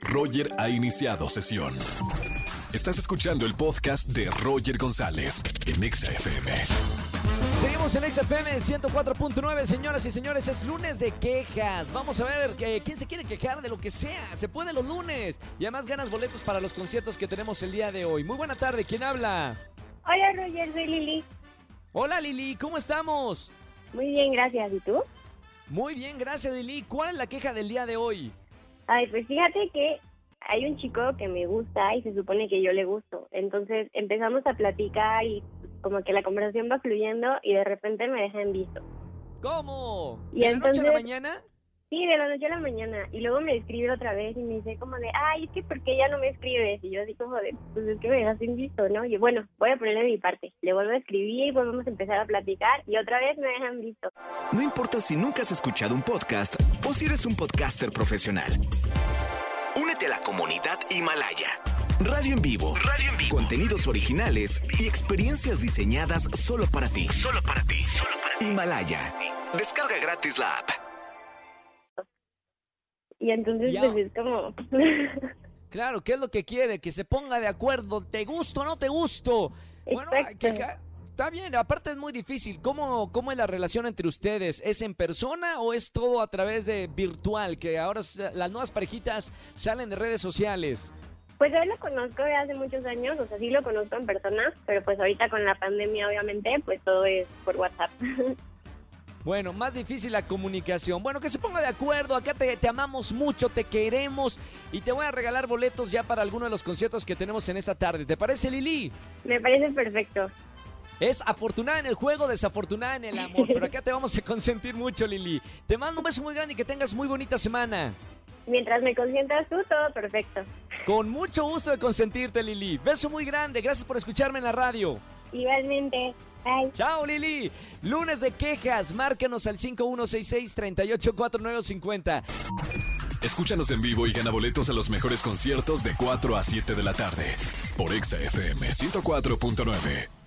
Roger ha iniciado sesión. Estás escuchando el podcast de Roger González en Exa FM. Seguimos en XFM 104.9, señoras y señores, es lunes de quejas. Vamos a ver eh, quién se quiere quejar de lo que sea. Se puede los lunes. Y además ganas boletos para los conciertos que tenemos el día de hoy. Muy buena tarde, ¿quién habla? Hola Roger, soy Lili. Hola Lili, ¿cómo estamos? Muy bien, gracias. ¿Y tú? Muy bien, gracias Lili. ¿Cuál es la queja del día de hoy? Ay, pues fíjate que hay un chico que me gusta y se supone que yo le gusto. Entonces empezamos a platicar y como que la conversación va fluyendo y de repente me deja en visto. ¿Cómo? Y ¿De la noche a la mañana? Sí, de la noche a la mañana. Y luego me escribe otra vez y me dice como de, ay, es que ¿por qué ya no me escribes? Y yo así como de, pues es que me dejas en visto, ¿no? Y bueno, voy a ponerle mi parte. Le vuelvo a escribir, volvemos a empezar a platicar y otra vez me dejan visto. No importa si nunca has escuchado un podcast o si eres un podcaster profesional. Únete a la comunidad Himalaya. Radio en vivo. Radio en vivo. Contenidos originales y experiencias diseñadas solo para ti. Solo para ti. Himalaya. Descarga gratis la app. Y entonces Ya. pues es como... Claro, ¿qué es lo que quiere? Que se ponga de acuerdo. ¿Te gusto o no te gusto? Bueno, hay que Exacto. ca- está bien, aparte es muy difícil. ¿Cómo, ¿Cómo es la relación entre ustedes? ¿Es en persona o es todo a través de virtual? Que ahora las nuevas parejitas salen de redes sociales. Pues yo lo conozco de hace muchos años, o sea, sí lo conozco en persona, pero pues ahorita con la pandemia obviamente pues todo es por WhatsApp. Bueno, más difícil la comunicación. Bueno, que se ponga de acuerdo. Acá te, te amamos mucho, te queremos y te voy a regalar boletos ya para alguno de los conciertos que tenemos en esta tarde. ¿Te parece, Lili? Me parece perfecto. Es afortunada en el juego, desafortunada en el amor. Pero acá te vamos a consentir mucho, Lili. Te mando un beso muy grande y que tengas muy bonita semana. Mientras me consientas tú, todo perfecto. Con mucho gusto de consentirte, Lili. Beso muy grande. Gracias por escucharme en la radio. Igualmente. Bye. Chao, Lili. Lunes de quejas. Márcanos al 5166-384950. Escúchanos en vivo y gana boletos a los mejores conciertos de 4 a 7 de la tarde por Exa FM 104.9.